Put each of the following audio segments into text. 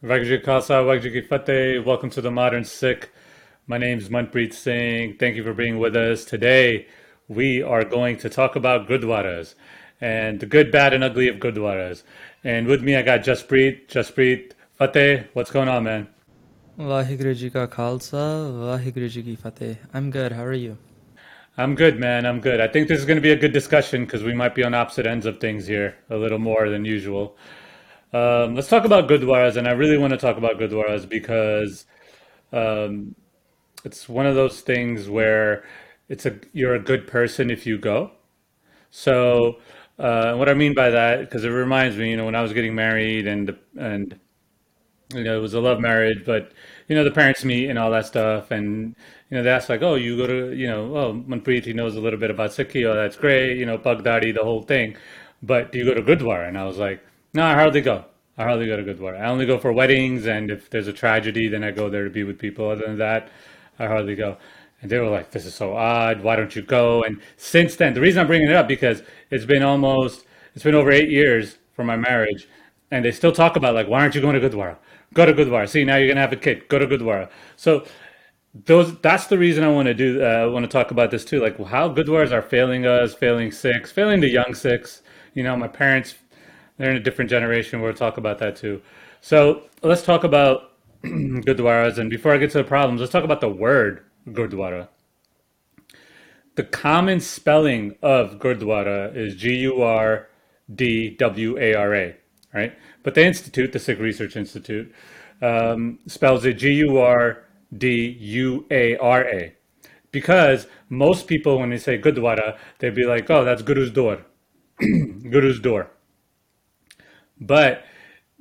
Vajji Khalsa, Vajji Ki Fateh. Welcome to the Modern Sikh. My name is Manpreet Singh. Thank you for being with us. Today, we are going to talk about Gurdwaras and the good, bad, and ugly of Gurdwaras. And with me, I got Jaspreet. Jaspreet, Fateh, what's going on, man? Vaheguru Ji Ka Khalsa, Vaheguru Ji Ki Fateh. I'm good. How are you? I'm good, man. I'm good. I think this is going to be a good discussion because we might be on opposite ends of things here a little more than usual. Um, let's talk about Gurdwaras, and I really want to talk about Gurdwaras because um, it's one of those things where it's a you're a good person if you go. So uh, what I mean by that, because it reminds me, you know, when I was getting married and and you know it was a love marriage, but you know the parents meet and all that stuff, and you know they ask like, oh, you go to you know, oh, Manpreet he knows a little bit about Sikhi, oh that's great, you know, Pagdadi, the whole thing, but do you go to Gurdwara? And I was like no, I hardly go. I hardly go to Gurdwara. I only go for weddings, and if there's a tragedy, then I go there to be with people. Other than that, I hardly go. And they were like, "This is so odd. Why don't you go?" And since then, the reason I'm bringing it up because it's been almost it's been over eight years for my marriage, and they still talk about like, "Why aren't you going to Gurdwara? Go to Gurdwara. See, now you're gonna have a kid. Go to Gurdwara." So those that's the reason I want to do. Uh, I want to talk about this too, like how Gurdwaras are failing us, failing Sikhs, failing the young Sikhs. You know, my parents they're in a different generation. We'll talk about that too. So let's talk about Gurdwaras. And before I get to the problems, let's talk about the word Gurdwara. The common spelling of Gurdwara is G U R D W A R A, right? But the institute, the Sikh Research Institute, um, spells it G U R D U A R A. Because most people, when they say Gurdwara, they'd be like, oh, that's Guru's door. Guru's door. But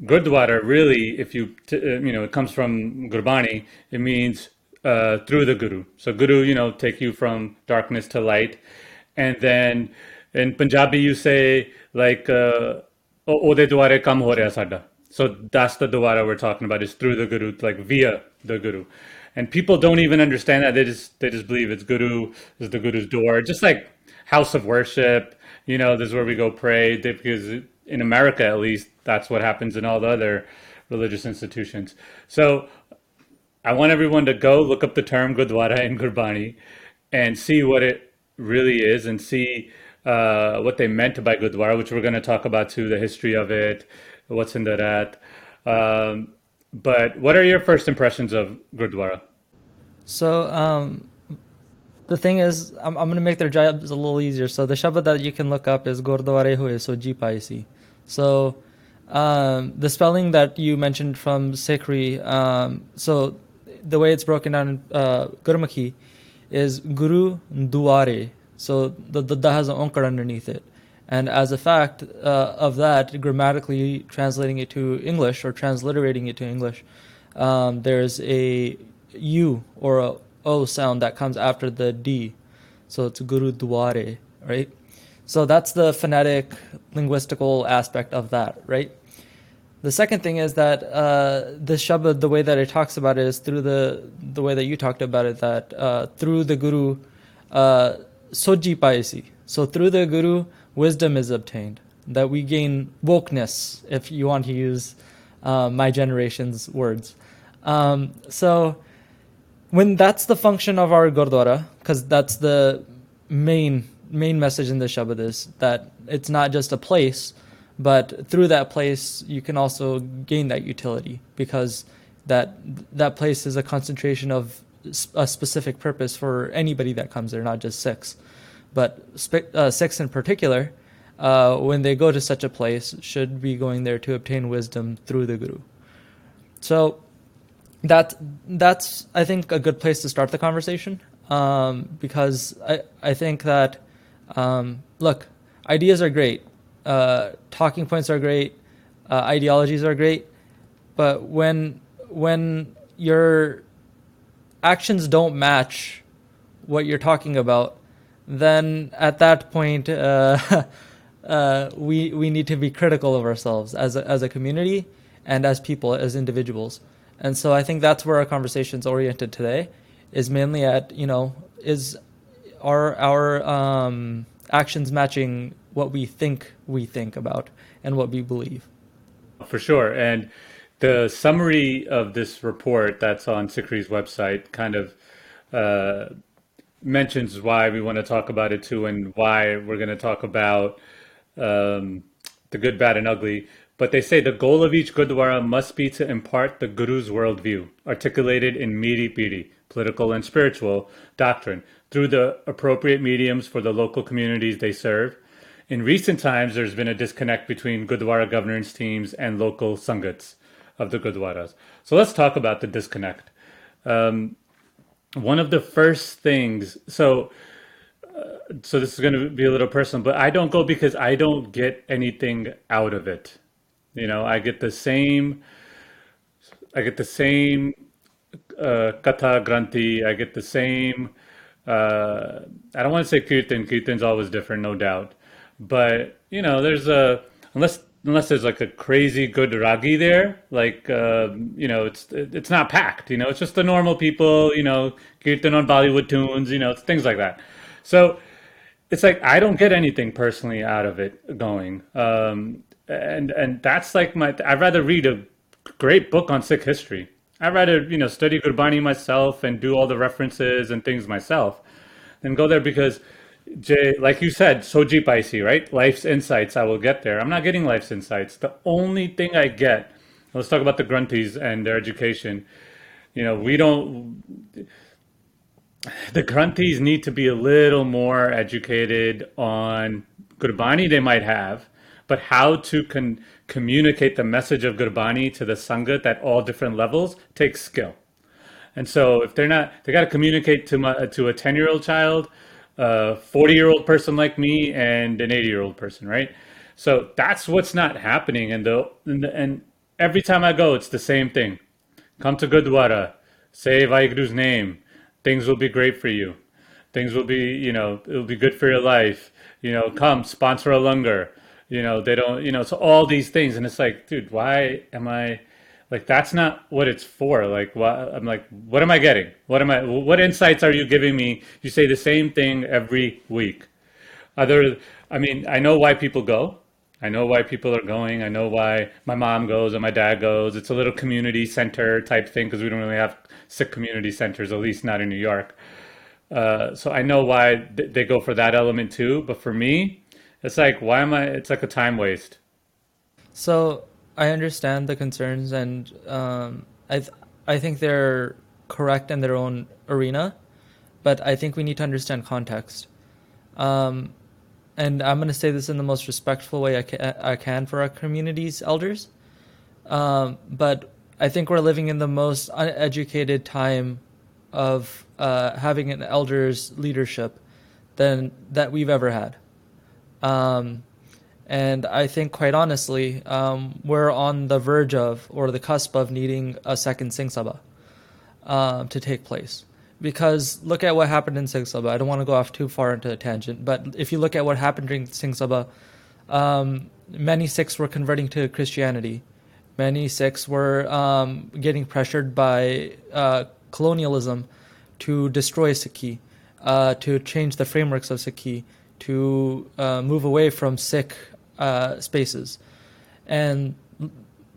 Gurdwara really, if you uh, you know, it comes from Gurbani. It means uh, through the Guru. So Guru, you know, take you from darkness to light, and then in Punjabi you say like uh, "Ode dware kam ho reha sada." So that's the dwara we're talking about is through the Guru, like via the Guru. And people don't even understand that. They just they just believe it's Guru is the Guru's door, just like house of worship. You know, this is where we go pray because in America at least, that's what happens in all the other religious institutions. So I want everyone to go look up the term Gurdwara in Gurbani and see what it really is and see uh, what they meant by Gurdwara, which we're going to talk about too, the history of it, what's in that. Um, but what are your first impressions of Gurdwara? So, um, the thing is, I'm, I'm going to make their jobs a little easier. So, the Shabad that you can look up is Gurdwara Hoye Soji Paisi. So um, the spelling that you mentioned from SikhRI, um, so the way it's broken down in uh, Gurmukhi is Guru Duare. So the, the da has an onkar underneath it. And as a fact uh, of that, grammatically translating it to English or transliterating it to English, um, there's a U or a O sound that comes after the D. So it's Guru Duare, right? So that's the phonetic, linguistical aspect of that, right? The second thing is that uh, this Shabad, the way that it talks about it is through the the way that you talked about it, that uh, through the Guru, uh, soji paisi. So through the Guru, wisdom is obtained. That we gain wokeness, if you want to use uh, my generation's words. Um, so when that's the function of our Gurdwara, because that's the main main message in the Shabad is that it's not just a place, but through that place you can also gain that utility because that that place is a concentration of a specific purpose for anybody that comes there, not just Sikhs, but uh, Sikhs in particular. Uh, when they go to such a place, should be going there to obtain wisdom through the Guru. So that that's I think a good place to start the conversation um, because I I think that um, look, ideas are great, uh, talking points are great, uh, ideologies are great, but when when your actions don't match what you're talking about, then at that point uh, uh, we we need to be critical of ourselves as a, as a community and as people as individuals. And so I think that's where our conversation's oriented today, is mainly at you know is are our um, actions matching what we think we think about and what we believe? For sure. And the summary of this report that's on SikhRI's website kind of uh, mentions why we want to talk about it too, and why we're going to talk about um, the good, bad, and ugly. But they say the goal of each Gurdwara must be to impart the Guru's worldview, articulated in Miri Piri, political and spiritual doctrine, through the appropriate mediums for the local communities they serve. In recent times, there's been a disconnect between Gurdwara governance teams and local Sangats of the Gurdwaras. So let's talk about the disconnect. Um, one of the first things, so uh, so this is going to be a little personal, but I don't go because I don't get anything out of it. You know, I get the same, I get the same uh, katha granthi, I get the same. Uh, I don't want to say kirtan. Kirtan's always different, no doubt, but you know, there's a unless unless there's like a crazy good ragi there, like uh, you know, it's it's not packed. You know, it's just the normal people. You know, kirtan on Bollywood tunes. You know, it's things like that. So it's like I don't get anything personally out of it going, um, and and that's like my. I'd rather read a great book on Sikh history. I'd rather you know study Gurbani myself and do all the references and things myself, than go there because Jay, like you said, Soji Paisi, right? Life's insights. I will get there. I'm not getting life's insights. The only thing I get. Let's talk about the Granthis and their education. You know, we don't. The Granthis need to be a little more educated on Gurbani. They might have, but how to con- communicate the message of Gurbani to the Sangat at all different levels takes skill. And so, if they're not, they got to communicate to my, to a ten year old child uh, a 40 year old person like me and an 80 year old person, right? So that's what's not happening. And, the, and, the, and every time I go, it's the same thing. Come to Gurdwara, say Vaheguru's name. Things will be great for you. Things will be, you know, it'll be good for your life. You know, come sponsor a langar. You know, they don't, you know, so all these things. And it's like, dude, why am I like that's not what it's for like what i'm like what am i getting? What am i what insights are you giving me? You say the same thing every week. Other i mean i know why people go. I know why people are going. I know why my mom goes and my dad goes. It's a little community center type thing because we don't really have Sikh community centers at least not in new york. Uh, so i know why th- they go for that element too but for me it's like why am i it's like a time waste so I understand the concerns, and um, I th- I think they're correct in their own arena, but I think we need to understand context. Um, and I'm going to say this in the most respectful way I, ca- I can for our community's elders. Um, but I think we're living in the most uneducated time of uh, having an elders leadership than that we've ever had. Um, and I think, quite honestly, um, we're on the verge of, or the cusp of, needing a second Singh Sabha uh, to take place. Because look at what happened in Singh Sabha. I don't want to go off too far into a tangent, but if you look at what happened during Singh Sabha, um, many Sikhs were converting to Christianity. Many Sikhs were um, getting pressured by uh, colonialism to destroy Sikhi, uh, to change the frameworks of Sikhi, to uh, move away from Sikh uh, spaces. And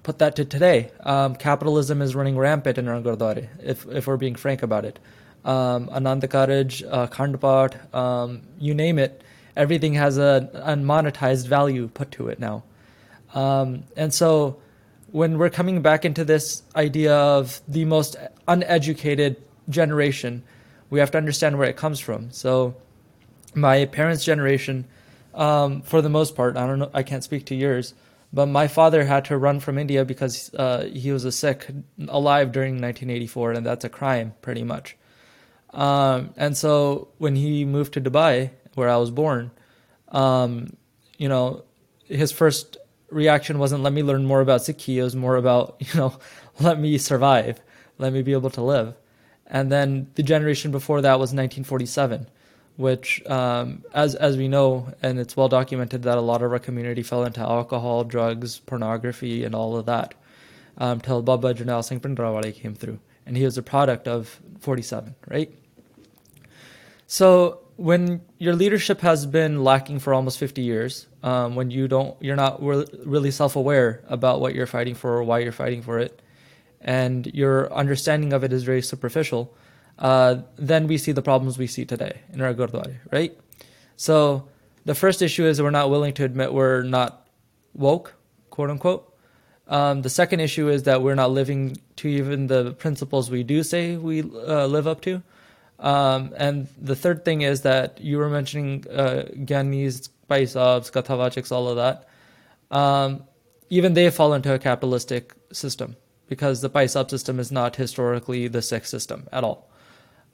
put that to today, um, capitalism is running rampant in our if, if we're being frank about it. Um, Anand Karaj, uh, Khandpat, um, you name it, everything has a unmonetized value put to it now. Um, and so when we're coming back into this idea of the most uneducated generation, we have to understand where it comes from. So my parents' generation, um, for the most part, I don't know, I can't speak to yours, but my father had to run from India because uh, he was a Sikh alive during 1984, and that's a crime, pretty much. Um, and so when he moved to Dubai, where I was born, um, you know, his first reaction wasn't "Let me learn more about Sikhi." It was more about you know, "Let me survive, let me be able to live." And then the generation before that was 1947 which, um, as as we know, and it's well documented that a lot of our community fell into alcohol, drugs, pornography, and all of that. Um, till Baba Jarnail Singh Bhindranwale came through, and he was a product of 47, right? So when your leadership has been lacking for almost 50 years, um, when you don't, you're not re- really self-aware about what you're fighting for or why you're fighting for it, and your understanding of it is very superficial, uh, then we see the problems we see today in our Gurdwara, right? So the first issue is we're not willing to admit we're not woke, quote unquote. Um, the second issue is that we're not living to even the principles we do say we uh, live up to. Um, and the third thing is that you were mentioning uh, Gyanis, Paisabs, Kathavachiks, all of that. Um, even they fall into a capitalistic system because the Paisab system is not historically the Sikh system at all.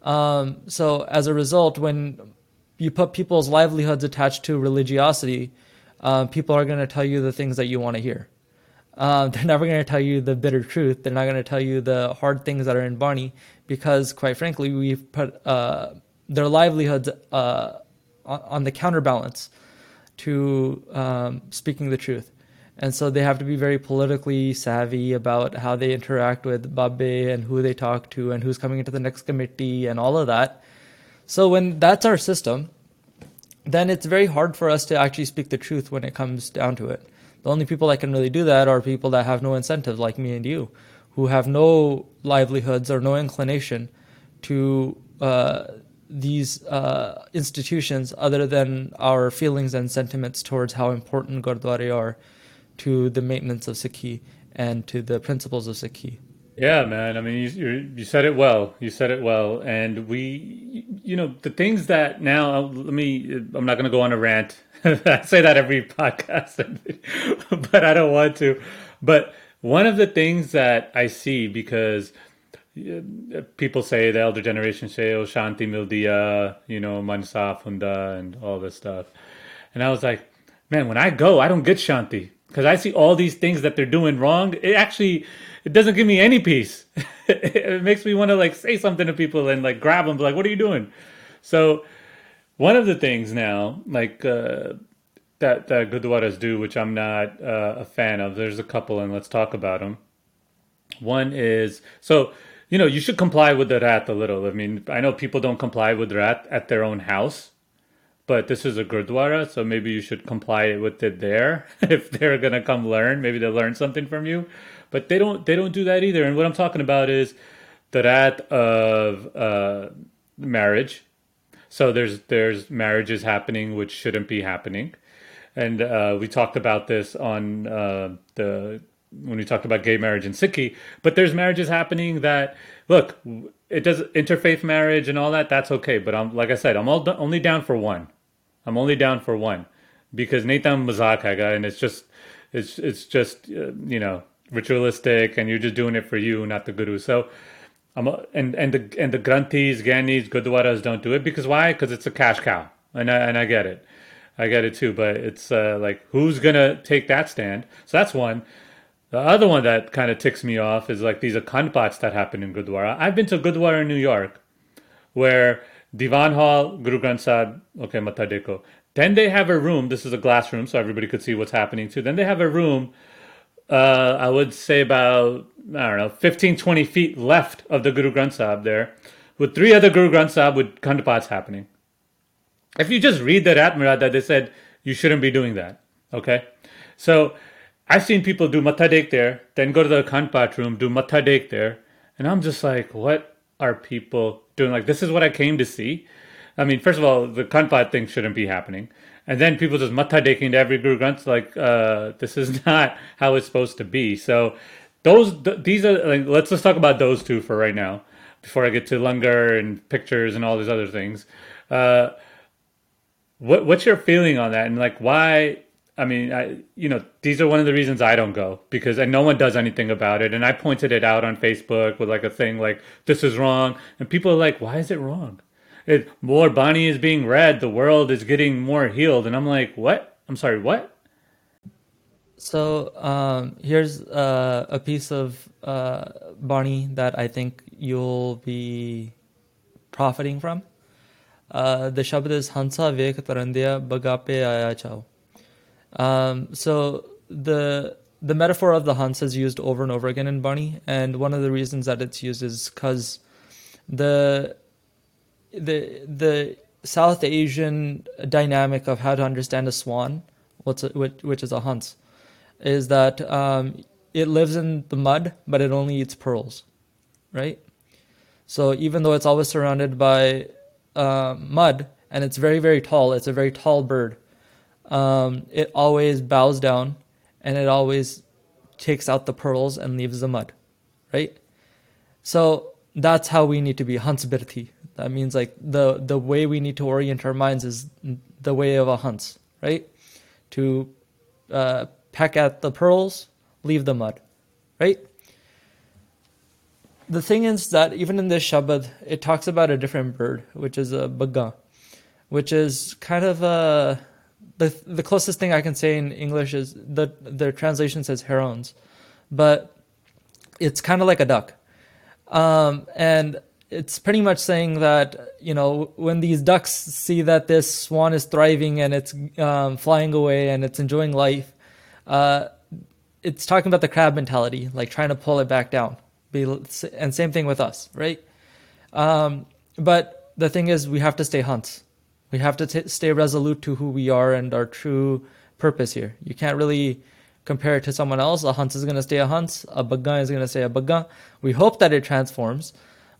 Um, so as a result, when you put people's livelihoods attached to religiosity, uh, people are going to tell you the things that you want to hear. Uh, they're never going to tell you the bitter truth. They're not going to tell you the hard things that are in Bani because, quite frankly, we've put uh, their livelihoods uh, on the counterbalance to um, speaking the truth. And so they have to be very politically savvy about how they interact with Babe and who they talk to and who's coming into the next committee and all of that. So when that's our system, then it's very hard for us to actually speak the truth when it comes down to it. The only people that can really do that are people that have no incentive, like me and you, who have no livelihoods or no inclination to uh, these uh, institutions other than our feelings and sentiments towards how important Gurdwara are to the maintenance of Sikhi and to the principles of Sikhi. Yeah, man. I mean, you you said it well. You said it well, and we, you know, the things that now. Let me. I'm not going to go on a rant. I say that every podcast, but I don't want to. But one of the things that I see because uh, people say the elder generation say, "Oh, Shanti Mildia," you know, Mansa Funda, and all this stuff, and I was like, man, when I go, I don't get Shanti because I see all these things that they're doing wrong. It actually it doesn't give me any peace. it makes me want to like say something to people and like grab them, like, "What are you doing?" So one of the things now, like uh, that that Gurdwaras do, which I'm not uh, a fan of. There's a couple, and let's talk about them. One is so you know you should comply with the rehat a little. I mean, I know people don't comply with rehat at their own house but this is a gurdwara, so maybe you should comply with it there. if they're gonna come learn, maybe they'll learn something from you. But they don't they don't do that either. And what I'm talking about is the rehat of uh, marriage. So there's there's marriages happening which shouldn't be happening, and uh, we talked about this on uh, the when we talked about gay marriage and Sikhi. But there's marriages happening that look, it does interfaith marriage and all that. That's okay. But I'm like I said, I'm all, only down for one. I'm only down for one because Nathan Mazakaga, and it's just it's it's just uh, you know ritualistic, and you're just doing it for you, not the guru. So. I'm a, and and the and the granthis, gyanis, gurdwaras don't do it because why? Because it's a cash cow, and I, and I get it, I get it too. But it's uh, like who's gonna take that stand? So that's one. The other one that kind of ticks me off is like these Akhand Paths that happen in Gurdwara. I've been to Gurdwara in New York, where Divan Hall, Guru Granth Sahib, okay, Matha Deko. Then they have a room, this is a glass room, so everybody could see what's happening too. Then they have a room, uh, I would say about, I don't know, 15, 20 feet left of the Guru Granth Sahib there, with three other Guru Granth Sahib with Akhand happening. If you just read that Atmarad, they said you shouldn't be doing that, okay? So I've seen people do Matha Tek there, then go to the Akhand Path room, do Matha Tek there, and I'm just like, what are people doing like this is what I came to see. I mean, first of all, the Akhand Path thing shouldn't be happening. And then people just matha taking to every Guru Granth, like, uh, this is not how it's supposed to be. So those, th- these are, like, let's just talk about those two for right now, before I get to Langar and pictures and all these other things. Uh, what, what's your feeling on that? And like, why, I mean, I, you know, these are one of the reasons I don't go because and no one does anything about it. And I pointed it out on Facebook with like a thing like this is wrong, and people are like, why is it wrong? It, more Bani is being read, the world is getting more healed, and I'm like, what? I'm sorry, what? So um, here's uh, a piece of uh, Bani that I think you'll be profiting from. Uh, the Shabad is Hansa Vek Tarandya Bagape Aya Chao. Um, so the the metaphor of the Hans is used over and over again in Bani, and one of the reasons that it's used is because the the the South Asian dynamic of how to understand a swan, what's a, which, which is a hans, is that um, it lives in the mud, but it only eats pearls, right? So even though it's always surrounded by uh, mud and it's very very tall, it's a very tall bird. Um, it always bows down and it always takes out the pearls and leaves the mud, right? So that's how we need to be hansbirti. That means like the the way we need to orient our minds is the way of a hans, right? To uh, peck at the pearls, leave the mud, right? The thing is that even in this Shabad, it talks about a different bird, which is a baga, which is kind of a the the closest thing I can say in English is the the translation says herons, but it's kind of like a duck, um, and it's pretty much saying that you know when these ducks see that this swan is thriving and it's um, flying away and it's enjoying life, uh, it's talking about the crab mentality, like trying to pull it back down. And same thing with us, right? Um, but the thing is, we have to stay hans we have to t- stay resolute to who we are and our true purpose here. You can't really compare it to someone else. A hans is going to stay a hans. A bagan is going to stay a bagan. We hope that it transforms,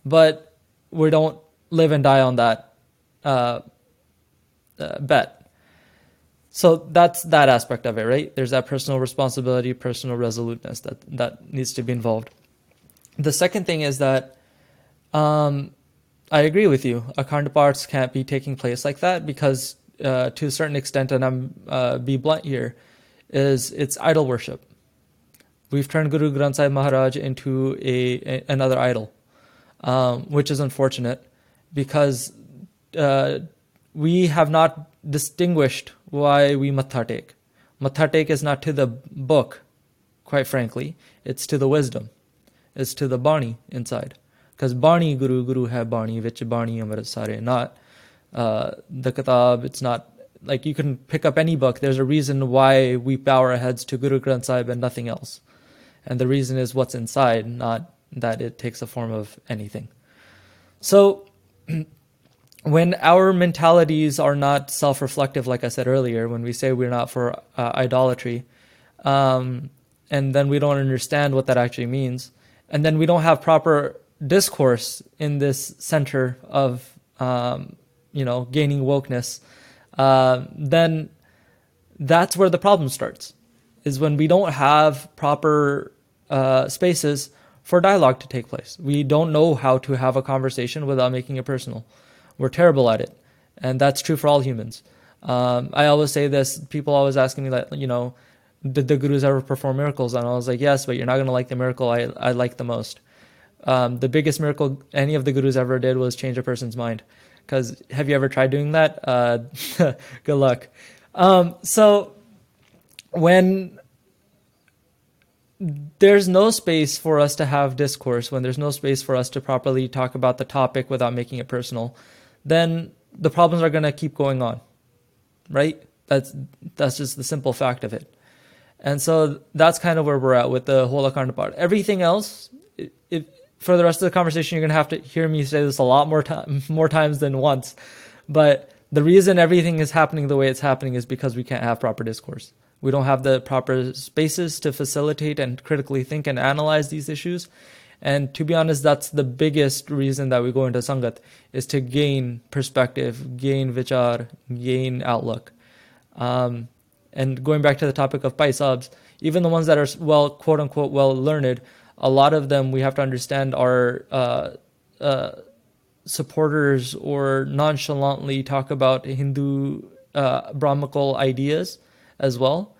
but we don't live and die on that uh, uh, bet. So that's that aspect of it, right? There's that personal responsibility, personal resoluteness that that needs to be involved. The second thing is that um, I agree with you. Akhand paths can't be taking place like that because, uh, to a certain extent, and I'm uh, be blunt here, is it's idol worship. We've turned Guru Granth Sahib Maharaj into a, a another idol, um, which is unfortunate because uh, we have not distinguished why we matha take. Matha take is not to the book, quite frankly. It's to the wisdom. It's to the bani inside because Bani Guru Guru hai Bani, which Bani Amrit Sare, not uh, the Kitab. It's not like you can pick up any book. There's a reason why we bow our heads to Guru Granth Sahib and nothing else, and the reason is what's inside, not that it takes the form of anything. So. when our mentalities are not self-reflective, like I said earlier, when we say we're not for uh, idolatry, um, and then we don't understand what that actually means, and then we don't have proper discourse in this center of um, you know gaining wokeness, uh, then that's where the problem starts. Is when we don't have proper uh, spaces for dialogue to take place. We don't know how to have a conversation without making it personal. We're terrible at it, and that's true for all humans. Um, I always say this. People always asking me that, you know, did the gurus ever perform miracles? And I was like, yes, but you're not going to like the miracle I, I like the most. Um, the biggest miracle any of the gurus ever did was change a person's mind. Because have you ever tried doing that? Uh, good luck. Um, so when there's no space for us to have discourse, when there's no space for us to properly talk about the topic without making it personal, then the problems are going to keep going on, right? That's that's just the simple fact of it. And so that's kind of where we're at with the whole Akhand path. Everything else, if for the rest of the conversation, you're gonna have to hear me say this a lot more time, more times than once. But the reason everything is happening the way it's happening is because we can't have proper discourse. We don't have the proper spaces to facilitate and critically think and analyze these issues. And to be honest, that's the biggest reason that we go into Sangat is to gain perspective, gain vichar, gain outlook. Um, and going back to the topic of paisabs, even the ones that are well, quote unquote, well learned, a lot of them we have to understand are uh, uh, supporters or nonchalantly talk about Hindu uh, Brahmical ideas as well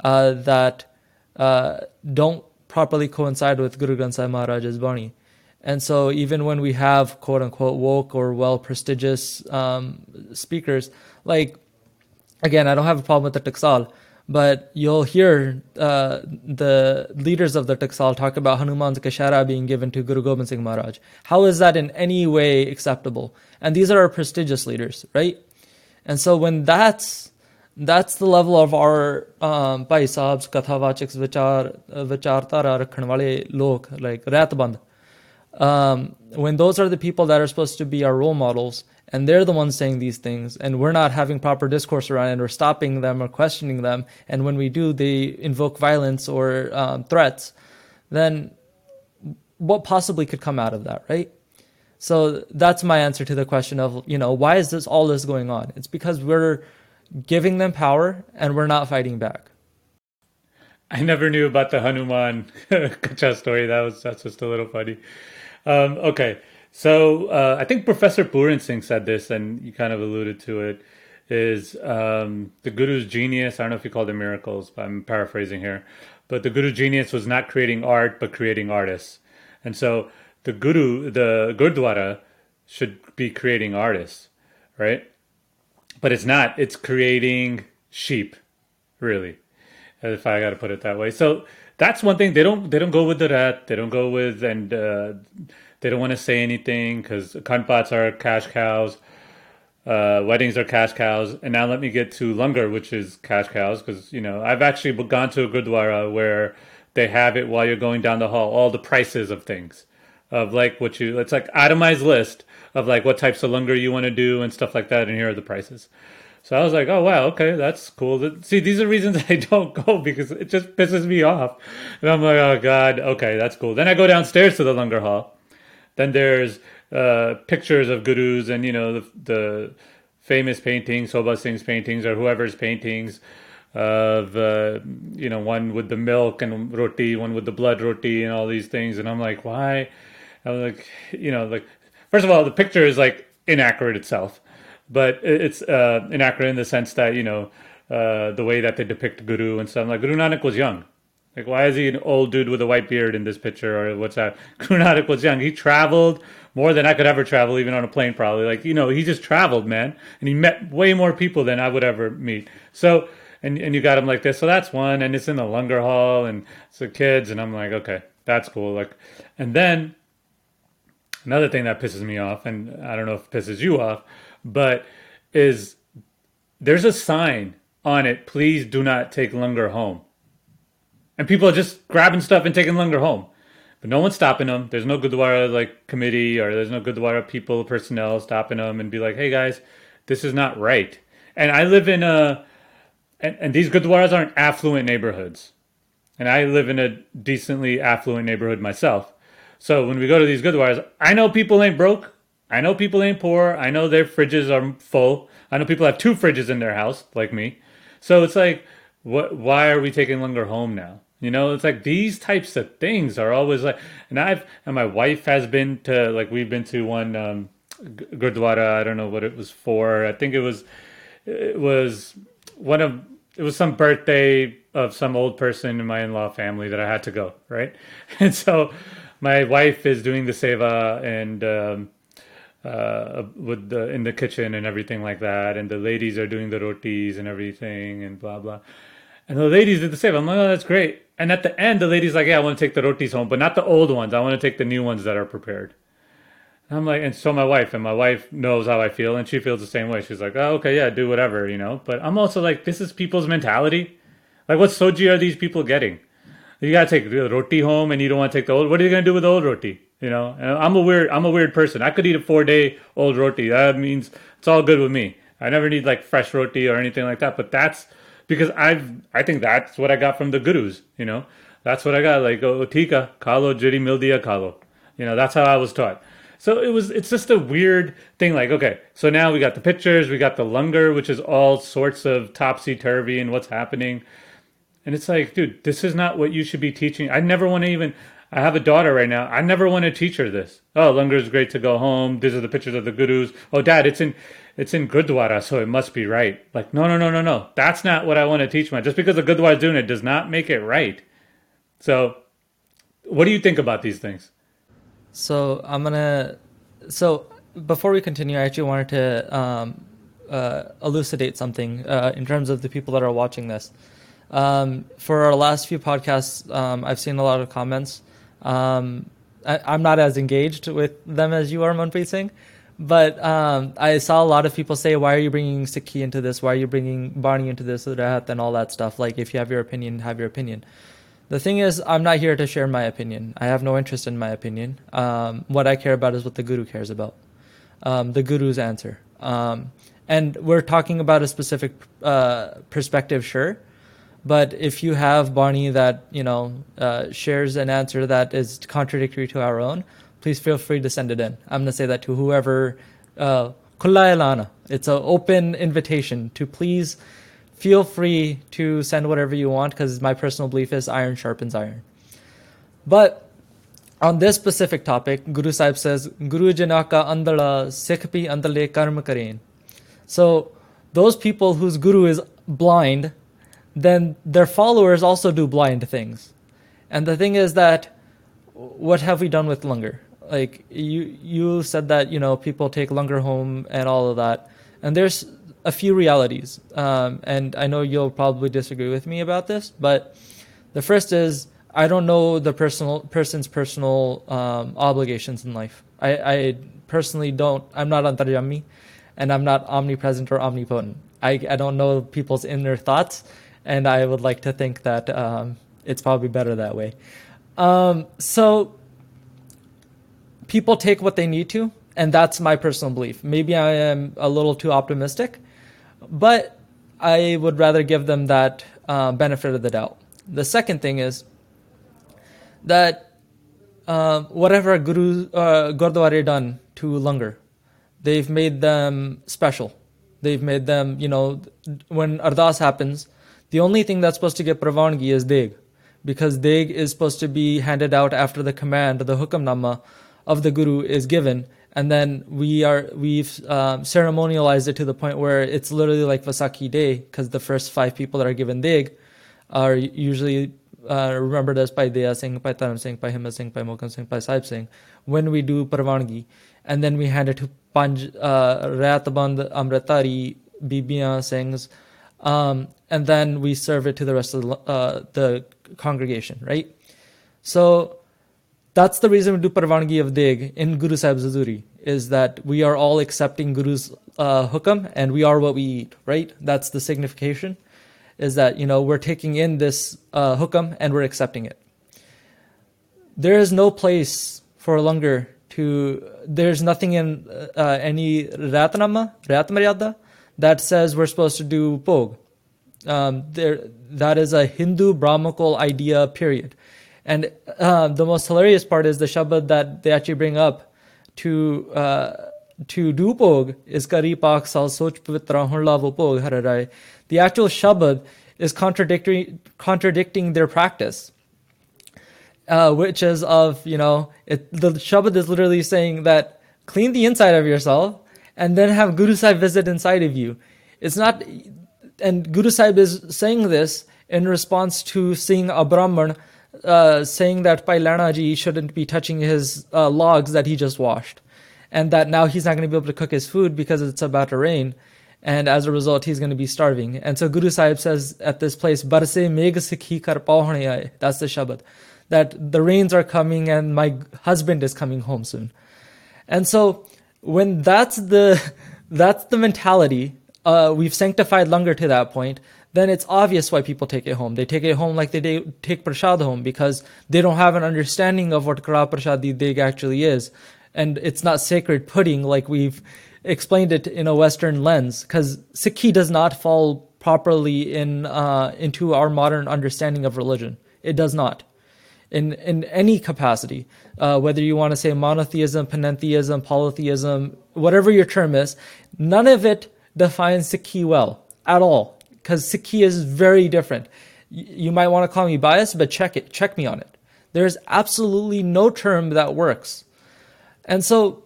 uh, that uh, don't properly coincide with Guru Granth Sahib Maharaj's Bani. And so, even when we have quote unquote woke or well prestigious um, speakers, like again, I don't have a problem with the Taksal, but you'll hear uh, the leaders of the Taksal talk about Hanuman's Kachera being given to Guru Gobind Singh Maharaj. How is that in any way acceptable? And these are our prestigious leaders, right? And so when that's that's the level of our um, Bhai Kathavachiks, Vichar, Vichartara Rakhan wale lok, like Ratband. Um, when those are the people that are supposed to be our role models, and they're the ones saying these things. And we're not having proper discourse around it or stopping them or questioning them. And when we do they invoke violence or um, threats. Then what possibly could come out of that right? So that's my answer to the question of you know why is this all this going on? It's because we're giving them power and we're not fighting back. I never knew about the Hanuman Kacha story. That was that's just a little funny. Um, okay, so uh, I think Professor Puran Singh said this, and you kind of alluded to it. Is um, the Guru's genius? I don't know if you call them miracles, but I'm paraphrasing here. But the Guru's genius was not creating art, but creating artists. And so the Guru, the Gurdwara, should be creating artists, right? But it's not. It's creating sheep, really if I got to put it that way. So that's one thing they don't they don't go with the rehat. They don't go with and uh, they don't want to say anything because kanpats are cash cows. Uh, weddings are cash cows, and now let me get to langar, which is cash cows, because you know I've actually gone to a gurdwara where they have it while you're going down the hall, all the prices of things, of like what you it's like itemized list of like what types of langar you want to do and stuff like that, and here are the prices. So I was like, oh wow, okay, that's cool. See, these are reasons I don't go because it just pisses me off. And I'm like, oh god, okay, that's cool. Then I go downstairs to the Langar Hall. Then there's uh, pictures of gurus and you know the, the famous paintings, Sobha Singh's paintings or whoever's paintings of uh, you know one with the milk and roti, one with the blood roti, and all these things. And I'm like, why? I'm like, you know, like first of all, the picture is like inaccurate itself but it's uh, inaccurate in the sense that you know uh, the way that they depict Guru and stuff. Like Guru Nanak was young. Like why is he an old dude with a white beard in this picture or what's that? Nanak was young. He traveled more than I could ever travel, even on a plane, probably. Like you know, he just traveled, man, and he met way more people than I would ever meet. So. And, and you got him like this, so that's one, and it's in the Langar Hall, and it's the kids, and I'm like, okay, that's cool. Like, and then another thing that pisses me off, and I don't know if it pisses you off, but is there's a sign on it, please do not take langar home. And people are just grabbing stuff and taking langar home. But no one's stopping them. There's no Gurdwara like committee or there's no Gurdwara people, personnel stopping them and be like, hey guys, this is not right. And I live in a, and, and these Gurdwaras aren't affluent neighborhoods. And I live in a decently affluent neighborhood myself. So when we go to these Gurdwaras, I know people ain't broke. I know people ain't poor. I know their fridges are full. I know people have two fridges in their house, like me. So it's like, what? Why are we taking langar home now? You know, it's like these types of things are always like, and I've and my wife has been to like we've been to one um, gurdwara. I don't know what it was for. I think it was it was one of it was some birthday of some old person in my in-law family that I had to go right, and so my wife is doing the seva and. Um, uh, with the in the kitchen and everything like that, and the ladies are doing the rotis and everything and blah blah. And the ladies did the same. I'm like, oh, that's great. And at the end, the lady's like, yeah, I want to take the rotis home, but not the old ones. I want to take the new ones that are prepared. And I'm like, and so my wife, and my wife knows how I feel, and she feels the same way. She's like, oh, okay, yeah, do whatever, you know. But I'm also like, this is people's mentality. Like, what soji are these people getting? You gotta take the roti home, and you don't want to take the old. What are you gonna do with the old roti? You know, and I'm a weird I'm a weird person. I could eat a four day old roti. That means it's all good with me. I never need like fresh roti or anything like that. But that's because I've I think that's what I got from the gurus. You know, that's what I got. Like oh, otika kalo jiri mildia kalo. You know, that's how I was taught. So it was it's just a weird thing. Like okay, so now we got the pictures, we got the langar, which is all sorts of topsy turvy and what's happening. And it's like, dude, this is not what you should be teaching. I never want to even. I have a daughter right now. I never want to teach her this. Oh, langar is great to go home. These are the pictures of the gurus. Oh, dad, it's in it's in Gurdwara, so it must be right. Like, no, no, no, no, no. That's not what I want to teach my. Just because the Gurdwara is doing it does not make it right. So, what do you think about these things? So I'm gonna. So before we continue, I actually wanted to um, uh, elucidate something uh, in terms of the people that are watching this. Um, for our last few podcasts, um, I've seen a lot of comments um, I, am not as engaged with them as you are, Manpreet Singh. But um, I saw a lot of people say, "Why are you bringing Sikhi into this? Why are you bringing Bani into this, and all that stuff?" Like, if you have your opinion, have your opinion. The thing is, I'm not here to share my opinion. I have no interest in my opinion. Um, what I care about is what the Guru cares about. um, the guru's answer. Um, and we're talking about a specific uh, perspective, sure. But if you have Bani that you know uh, shares an answer that is contradictory to our own, please feel free to send it in. I'm gonna say that to whoever. Uh, it's an open invitation to please feel free to send whatever you want because my personal belief is iron sharpens iron. But on this specific topic, Guru Sahib says, Guru Janaka andala sikhpi andale karma karen. So those people whose guru is blind then their followers also do blind things. And the thing is that what have we done with Langar? Like you you said that, you know, people take langar home and all of that. And there's a few realities. Um, and I know you'll probably disagree with me about this, but the first is I don't know the personal person's personal um, obligations in life. I, I personally don't. I'm not antaryami, and I'm not omnipresent or omnipotent. I, I don't know people's inner thoughts, and I would like to think that um, it's probably better that way. Um, so people take what they need to, and that's my personal belief. Maybe I am a little too optimistic, but I would rather give them that uh, benefit of the doubt. The second thing is that uh, whatever Guru uh, Gurdwara done to Langar, they've made them special. They've made them, you know, when Ardas happens, the only thing that's supposed to get pravangi is Deg, because Deg is supposed to be handed out after the command, the hukamnama of the Guru is given, and then we are we've um, ceremonialized it to the point where it's literally like Vaisakhi Day, because the first five people that are given Deg are usually uh, remembered as by Daya Singh, by Dharam Singh, by Himmat Singh, by Mohkam Singh, by Sahib Singh, when we do Parvangi, and then we hand it to Panj uh, Rayataband Amritari Bibiyan Singhs um, and then we serve it to the rest of the, uh, the congregation, right? So that's the reason we do Parvangi of Deg in Guru Sahib Zazuri, is that we are all accepting Guru's uh, hukam and we are what we eat, right? That's the signification, is that, you know, we're taking in this uh, hukam and we're accepting it. There is no place for langar to, there's nothing in uh, any Rehatnama, Ratmaryada, that says we're supposed to do Bhog. Um, there, that is a Hindu Brahmical idea, period. And uh, the most hilarious part is the Shabad that they actually bring up to uh, to do Bhog is Kari Pak Sal Soch Pavitra Bhog Hararai. The actual Shabad is contradicting contradicting their practice. Uh, which is of, you know, it, the Shabad is literally saying that clean the inside of yourself and then have Guru Sahib visit inside of you. It's not, and Guru Sahib is saying this in response to seeing a Brahman uh, saying that Pailanaji shouldn't be touching his uh, logs that he just washed. And that now he's not going to be able to cook his food because it's about to rain. And as a result, he's going to be starving. And so Guru Sahib says at this place, Barse kar That's the Shabad. That the rains are coming and my husband is coming home soon. And so when that's the that's the mentality, uh, we've sanctified langar to that point. Then it's obvious why people take it home. They take it home like they take prashad home because they don't have an understanding of what kara prashadi dig actually is, and it's not sacred pudding like we've explained it in a Western lens. Because Sikhi does not fall properly in uh, into our modern understanding of religion. It does not in, in any capacity, uh, whether you want to say monotheism, panentheism, polytheism, whatever your term is, none of it defines Sikhi well at all, because Sikhi is very different. You might want to call me biased, but check it, check me on it. There's absolutely no term that works. And so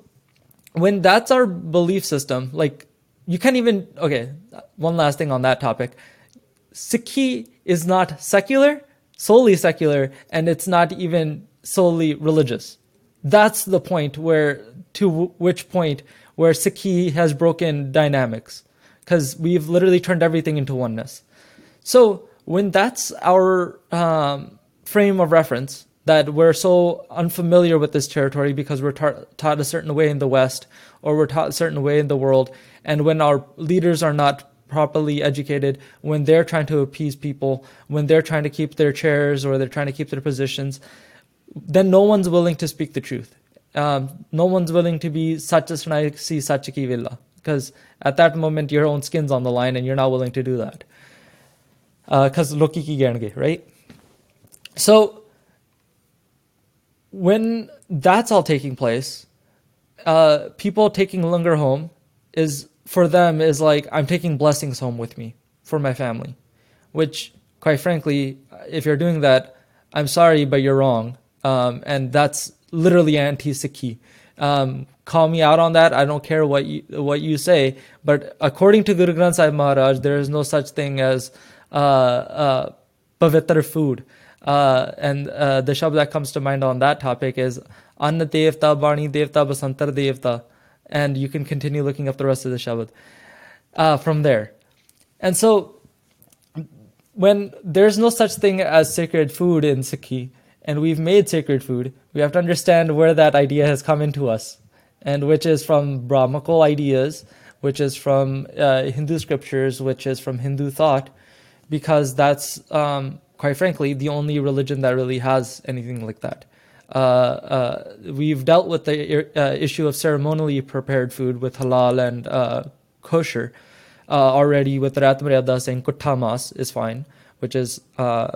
when that's our belief system, like you can't even, okay, one last thing on that topic. Sikhi is not secular solely secular and it's not even solely religious. That's the point where, to which point where Sikhi has broken dynamics because we've literally turned everything into oneness. So when that's our um, frame of reference, that we're so unfamiliar with this territory because we're ta- taught a certain way in the West or we're taught a certain way in the world, and when our leaders are not properly educated, when they're trying to appease people, when they're trying to keep their chairs or they're trying to keep their positions, then no one's willing to speak the truth. Um, no one's willing to be such a see such a villa because at that moment your own skin's on the line and you're not willing to do that. Because uh, loki ki right? So when that's all taking place uh, people taking langar home is for them is like I'm taking blessings home with me for my family, which quite frankly, if you're doing that, I'm sorry, but you're wrong, um, and that's literally anti-Sikhi. Um, call me out on that. I don't care what you what you say, but according to Guru Granth Sahib Maharaj, there is no such thing as uh, uh, food. Uh, and uh, the shabd that comes to mind on that topic is Anna Devta, Bani Devta, Basantar Devta. And you can continue looking up the rest of the Shabad uh, from there. And so, when there's no such thing as sacred food in Sikhi, and we've made sacred food, we have to understand where that idea has come into us, and which is from Brahmical ideas, which is from uh, Hindu scriptures, which is from Hindu thought, because that's, um, quite frankly, the only religion that really has anything like that. Uh, uh, we've dealt with the uh, issue of ceremonially prepared food with halal and kosher already with Rehat Maryada saying kuttamas is fine, which is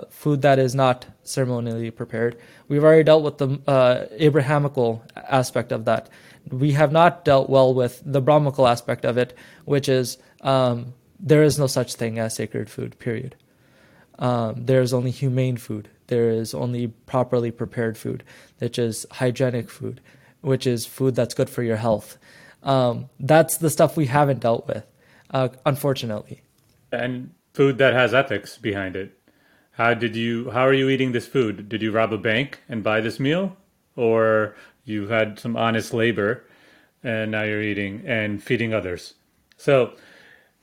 food that is not ceremonially prepared. We've already dealt with the Abrahamical aspect of that. We have not dealt well with the Brahmical aspect of it, which is um, there is no such thing as sacred food, period. Um, there is only humane food there is only properly prepared food, which is hygienic food, which is food that's good for your health. Um, that's the stuff we haven't dealt with, uh, unfortunately. And food that has ethics behind it. How did you? How are you eating this food? Did you rob a bank and buy this meal, or you had some honest labor, and now you're eating and feeding others? So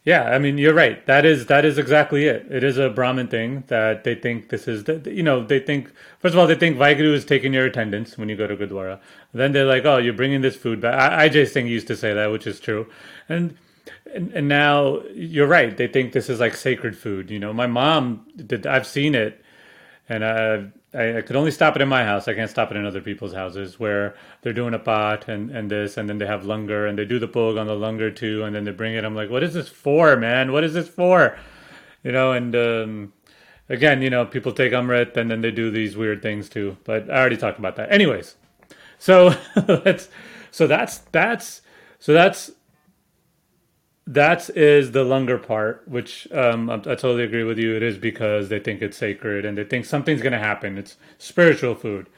yeah, I mean you're right. That is that is exactly it. It is a Brahmin thing that they think this is the, you know they think first of all they think Vaheguru is taking your attendance when you go to Gurdwara. Then they're like, oh, you're bringing this food back. I, IJ Singh used to say that, which is true, and, and and now you're right. They think this is like sacred food. You know, my mom did. I've seen it, and I I, could only stop it in my house. I can't stop it in other people's houses where they're doing a path and, and this, and then they have langar and they do the Bhog on the langar too, and then they bring it. I'm like, what is this for, man? What is this for? You know, and um, again, you know, people take Amrit and then they do these weird things too. But I already talked about that. Anyways, so that's so that's that's so that's that is the langar part, which um, I, I, totally agree with you. It is because they think it's sacred and they think something's going to happen. It's spiritual food.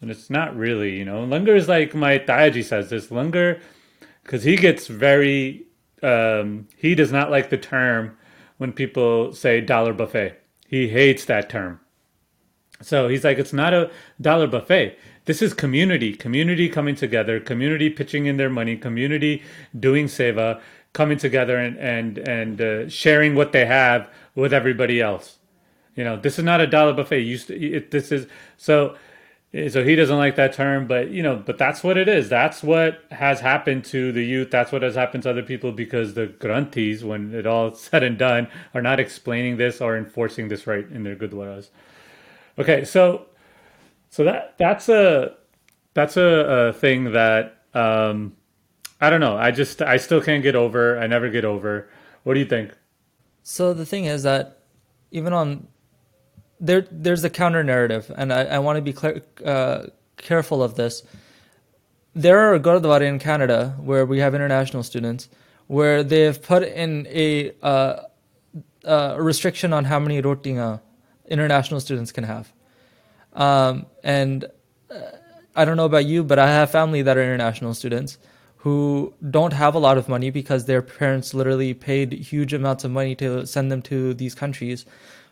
And it's not really, you know. Langar is like my Tayaji says this. Langar, because he gets very, um, he does not like the term when people say dollar buffet. He hates that term. So he's like, it's not a dollar buffet. This is community, community coming together, community pitching in their money, community doing seva, coming together and and and uh, sharing what they have with everybody else. You know, this is not a dollar buffet. You it, this is so. So he doesn't like that term, but you know, but that's what it is. That's what has happened to the youth. That's what has happened to other people because the granthis, when it all said and done, are not explaining this or enforcing this right in their gurdwaras. Okay, so so that that's a that's a, a thing that um, I don't know. I just I still can't get over. I never get over. What do you think? So the thing is that even on there, there's a counter narrative, and I, I want to be clear, uh, careful of this. There are gurdwara in Canada where we have international students where they've put in a, uh, a restriction on how many rotinga international students can have. Um, and uh, I don't know about you, but I have family that are international students who don't have a lot of money because their parents literally paid huge amounts of money to send them to these countries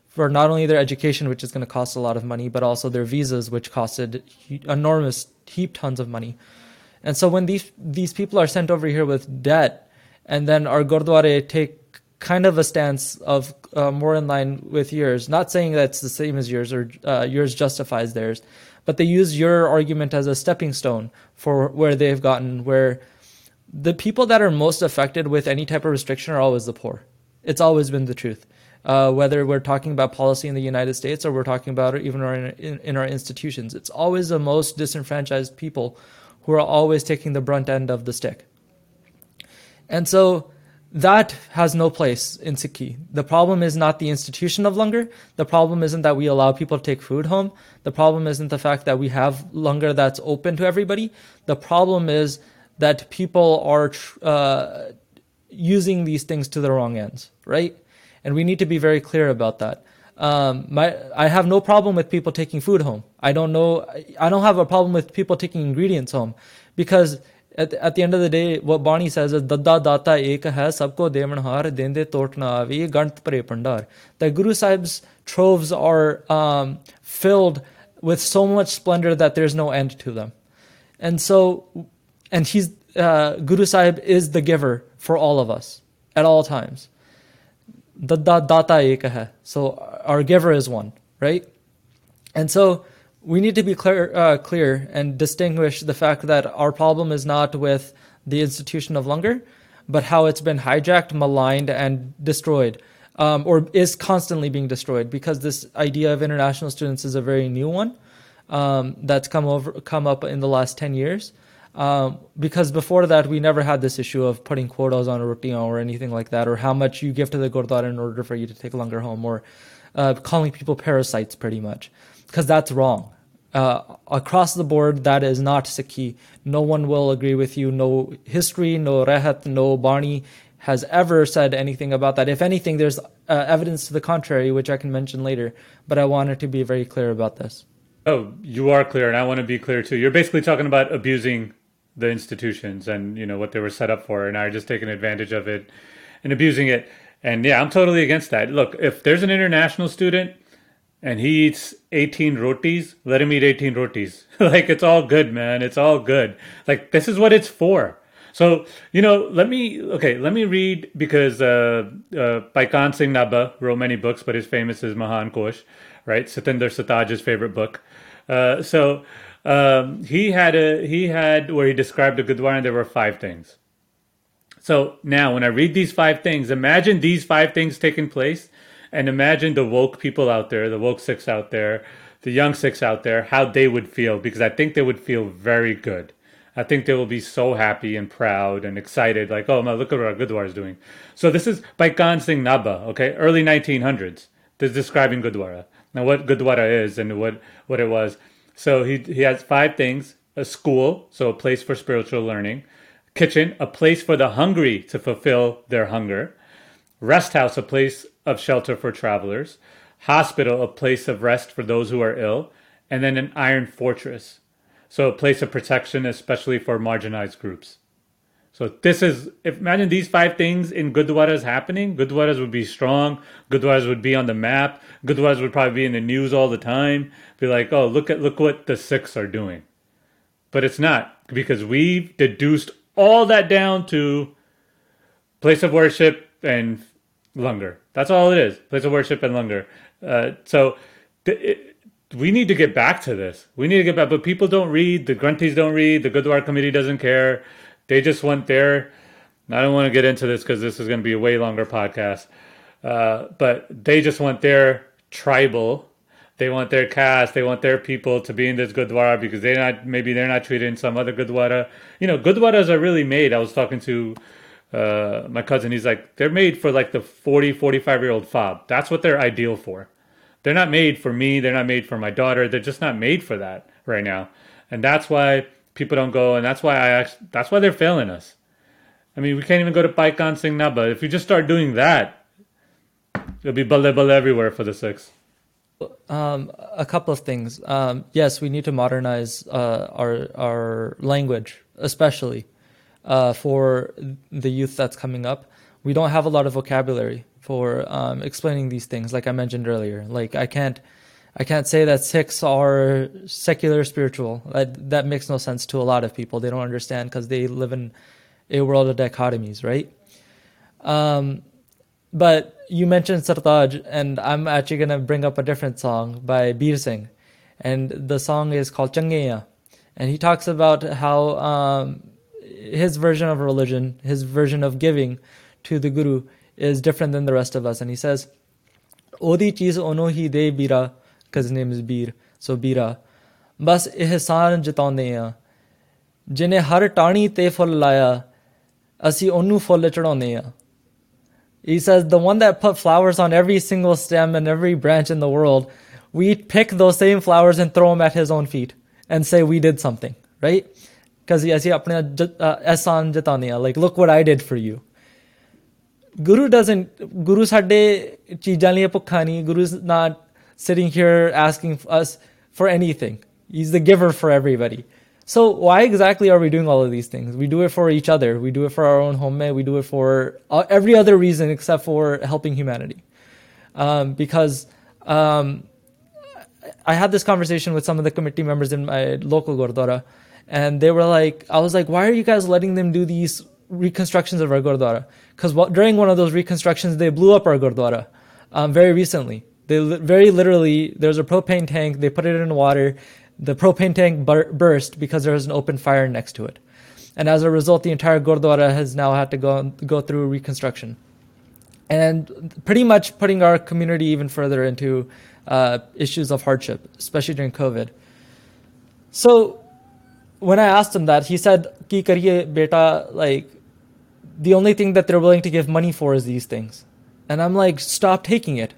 for not only their education, which is going to cost a lot of money, but also their visas, which costed enormous heap tons of money. And so when these these people are sent over here with debt, and then our gurdwara take kind of a stance of uh, more in line with yours, not saying that's the same as yours or uh, yours justifies theirs, but they use your argument as a stepping stone for where they've gotten where the people that are most affected with any type of restriction are always the poor. It's always been the truth. Uh, whether we're talking about policy in the United States or we're talking about it even in, in, our institutions, it's always the most disenfranchised people who are always taking the brunt end of the stick. And so that has no place in Sikhi. The problem is not the institution of langar. The problem isn't that we allow people to take food home. The problem isn't the fact that we have langar that's open to everybody. The problem is that people are uh, using these things to the wrong ends, right? And we need to be very clear about that. Um, my, I have no problem with people taking food home. I don't know. I don't have a problem with people taking ingredients home, because at, at the end of the day, what Bani says is Dadda Data Ek hai sabko devanhar dende totna avi gant pandar. The Guru Sahib's troves are um, filled with so much splendor that there's no end to them. And so, and he's, uh, Guru Sahib is the giver for all of us at all times. Data. So our giver is one, right? And so, we need to be clear, uh, clear and distinguish the fact that our problem is not with the institution of langar, but how it's been hijacked, maligned, and destroyed, um, or is constantly being destroyed. Because this idea of international students is a very new one um, that's come over, come up in the last ten years. Um, because before that, we never had this issue of putting quotas on a routine or anything like that, or how much you give to the gurdwara in order for you to take langar home, or uh, calling people parasites, pretty much because that's wrong. Uh, across the board, that is not Sikhi. No one will agree with you. No history, no Rehat, no Bani has ever said anything about that. If anything, there's uh, evidence to the contrary, which I can mention later. But I wanted to be very clear about this. Oh, you are clear, and I want to be clear too. You're basically talking about abusing the institutions and you know what they were set up for, and are just taking advantage of it and abusing it. And yeah, I'm totally against that. Look, if there's an international student and he eats 18 rotis, let him eat 18 rotis. like it's all good, man. It's all good. Like this is what it's for. So, you know, let me, okay, let me read because uh, uh, Bhai Kahn Singh Nabha wrote many books, but his famous is Mahan Kosh, right? Satinder Sartaj's favorite book. Uh, so um, he had a, he had where he described a Gurdwara and there were five things. So now when I read these five things, imagine these five things taking place and imagine the woke people out there, the woke Sikhs out there, the young Sikhs out there, how they would feel, because I think they would feel very good. I think they will be so happy and proud and excited, like, oh, my, look at what our Gurdwara is doing. So this is Bhai Kahn Singh Nabha, okay, early 1900s. This is describing Gurdwara. Now, what Gurdwara is and what, what it was. So he, he has five things. A school, so a place for spiritual learning, kitchen, a place for the hungry to fulfill their hunger, rest house, a place of shelter for travelers, hospital, a place of rest for those who are ill, and then an iron fortress, so a place of protection, especially for marginalized groups. So this is, if imagine these five things in Gurdwaras happening, Gurdwaras would be strong, Gurdwaras would be on the map, Gurdwaras would probably be in the news all the time, be like, oh, look at, look what the Sikhs are doing. But it's not, because we've deduced all that down to place of worship and langar. That's all it is. Place of worship and langar. Uh, so th- it, we need to get back to this. We need to get back, but people don't read. The Granthis don't read. The Gurdwara committee doesn't care. They just want their. I don't want to get into this because this is going to be a way longer podcast. Uh, but they just want their tribal. They want their caste. They want their people to be in this Gurdwara because they're not. Maybe they're not treated in some other Gurdwara. You know, Gurdwaras are really made. I was talking to uh, my cousin, he's like, they're made for like the 40, 45 year old fob. That's what they're ideal for. They're not made for me. They're not made for my daughter. They're just not made for that right now. And that's why people don't go. And that's why I actually, that's why they're failing us. I mean, we can't even go to Bhai Kahn Singh Nabha. If you just start doing that, it'll be bale bale everywhere for the Sikhs. Um, a couple of things. Um, yes, we need to modernize uh, our our language, especially uh, for the youth that's coming up. We don't have a lot of vocabulary for um, explaining these things, like I mentioned earlier. Like I can't, I can't say that Sikhs are secular spiritual. That that makes no sense to a lot of people. They don't understand because they live in a world of dichotomies, right? Um, but you mentioned Sartaj, and I'm actually gonna bring up a different song by Bir Singh, and the song is called Changeya, and he talks about how um, his version of religion, his version of giving to the Guru is different than the rest of us. And he says, Odi de bira, because his name is Bir, so Bira. Bas ihsan jataunde a. ਜਿਹਨੇ ਹਰ ਟਾਣੀ ਤੇ ਫੁੱਲ ਲਾਇਆ ਅਸੀਂ ਉਹਨੂੰ ਫੁੱਲ ਚੜਾਉਂਦੇ ਆ he says the one that put flowers on every single stem and every branch in the world we pick those same flowers and throw them at his own feet and say we did something right because ਅਸੀਂ ਆਪਣੇ ਅਹਿਸਾਨ ਜਤਾਉਂਦੇ ਆ like look what i did for you Guru doesn't Guru ਸਾਡੇ ਚੀਜ਼ਾਂ ਲਈ ਭੁੱਖਾ ਨਹੀਂ Guru's not sitting here asking us for anything. He's the giver for everybody. So why exactly are we doing all of these things? We do it for each other. We do it for our own home we do it for uh, every other reason except for helping humanity. Um, because um, I had this conversation with some of the committee members in my local Gurdwara, and they were like, I was like, why are you guys letting them do these reconstructions of our Gurdwara? Because during one of those reconstructions, they blew up our Gurdwara um, very recently. They li- very literally, there's a propane tank, they put it in water, the propane tank bur- burst because there was an open fire next to it. And as a result, the entire Gurdwara has now had to go, go through reconstruction and pretty much putting our community even further into uh, issues of hardship, especially during COVID. So when I asked him that, he said, Ki kariye beta, like, the only thing that they're willing to give money for is these things. And I'm like, stop taking it.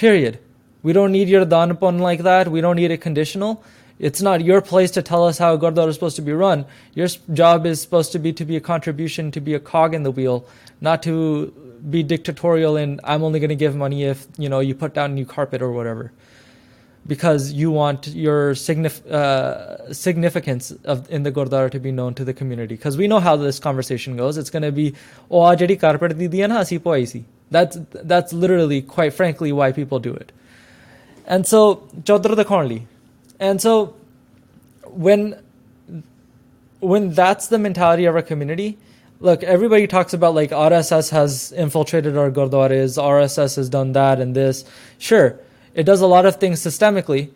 Period. We don't need your danapon like that. We don't need it conditional. It's not your place to tell us how a gurdwara is supposed to be run. Your job is supposed to be to be a contribution, to be a cog in the wheel, not to be dictatorial and I'm only going to give money if you know you put down new carpet or whatever, because you want your signif- uh, significance of, in the Gurdwara to be known to the community. Because we know how this conversation goes. It's going to be, oh, aaj carpet di na, si. That's, that's literally, quite frankly, why people do it. And so, chodra the cornly. And so, when, when that's the mentality of our community, look, everybody talks about like RSS has infiltrated our Gurdwaras, RSS has done that and this. Sure it does a lot of things systemically,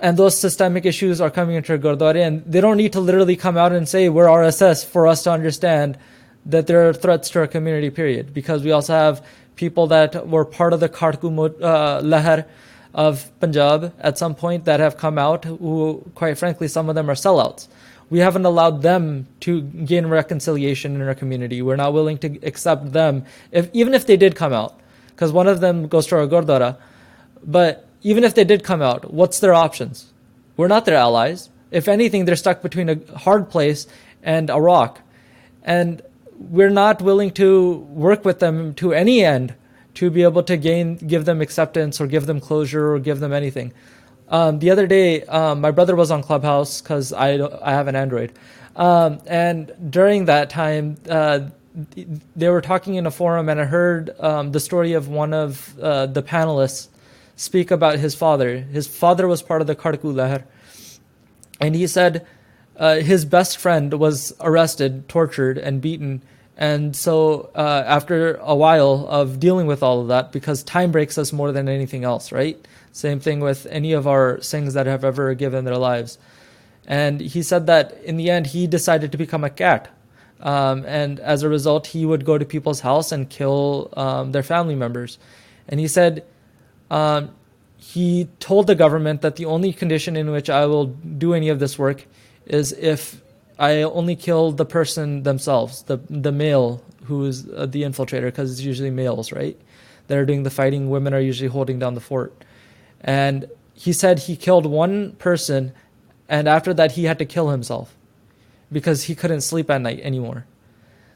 and those systemic issues are coming into gurdwara, and they don't need to literally come out and say we're RSS for us to understand that there are threats to our community. Period. Because we also have people that were part of the Kharku uh, Lahar of Punjab at some point that have come out who, quite frankly, some of them are sellouts we haven't allowed them to gain reconciliation in our community. We're not willing to accept them, if even if they did come out, because one of them goes to our gurdwara. But even if they did come out, what's their options? We're not their allies. If anything, they're stuck between a hard place and a rock, and we're not willing to work with them to any end to be able to gain, give them acceptance or give them closure or give them anything. Um, the other day, um, my brother was on Clubhouse because I I have an Android, um, and during that time, uh, they were talking in a forum, and I heard the story of one of uh, the panelists speak about his father. His father was part of the Kharku Lahar, and he said uh, his best friend was arrested, tortured, and beaten. And so, uh, after a while of dealing with all of that, because time breaks us more than anything else, right? Same thing with any of our Singhs that have ever given their lives. And he said that in the end, he decided to become a cat. Um, and as a result, he would go to people's house and kill um, their family members. And he said um, he told the government that the only condition in which I will do any of this work is if I only kill the person themselves, the the male who is uh, the infiltrator, because it's usually males, right? That are doing the fighting. Women are usually holding down the fort. And he said he killed one person, and after that, he had to kill himself because he couldn't sleep at night anymore.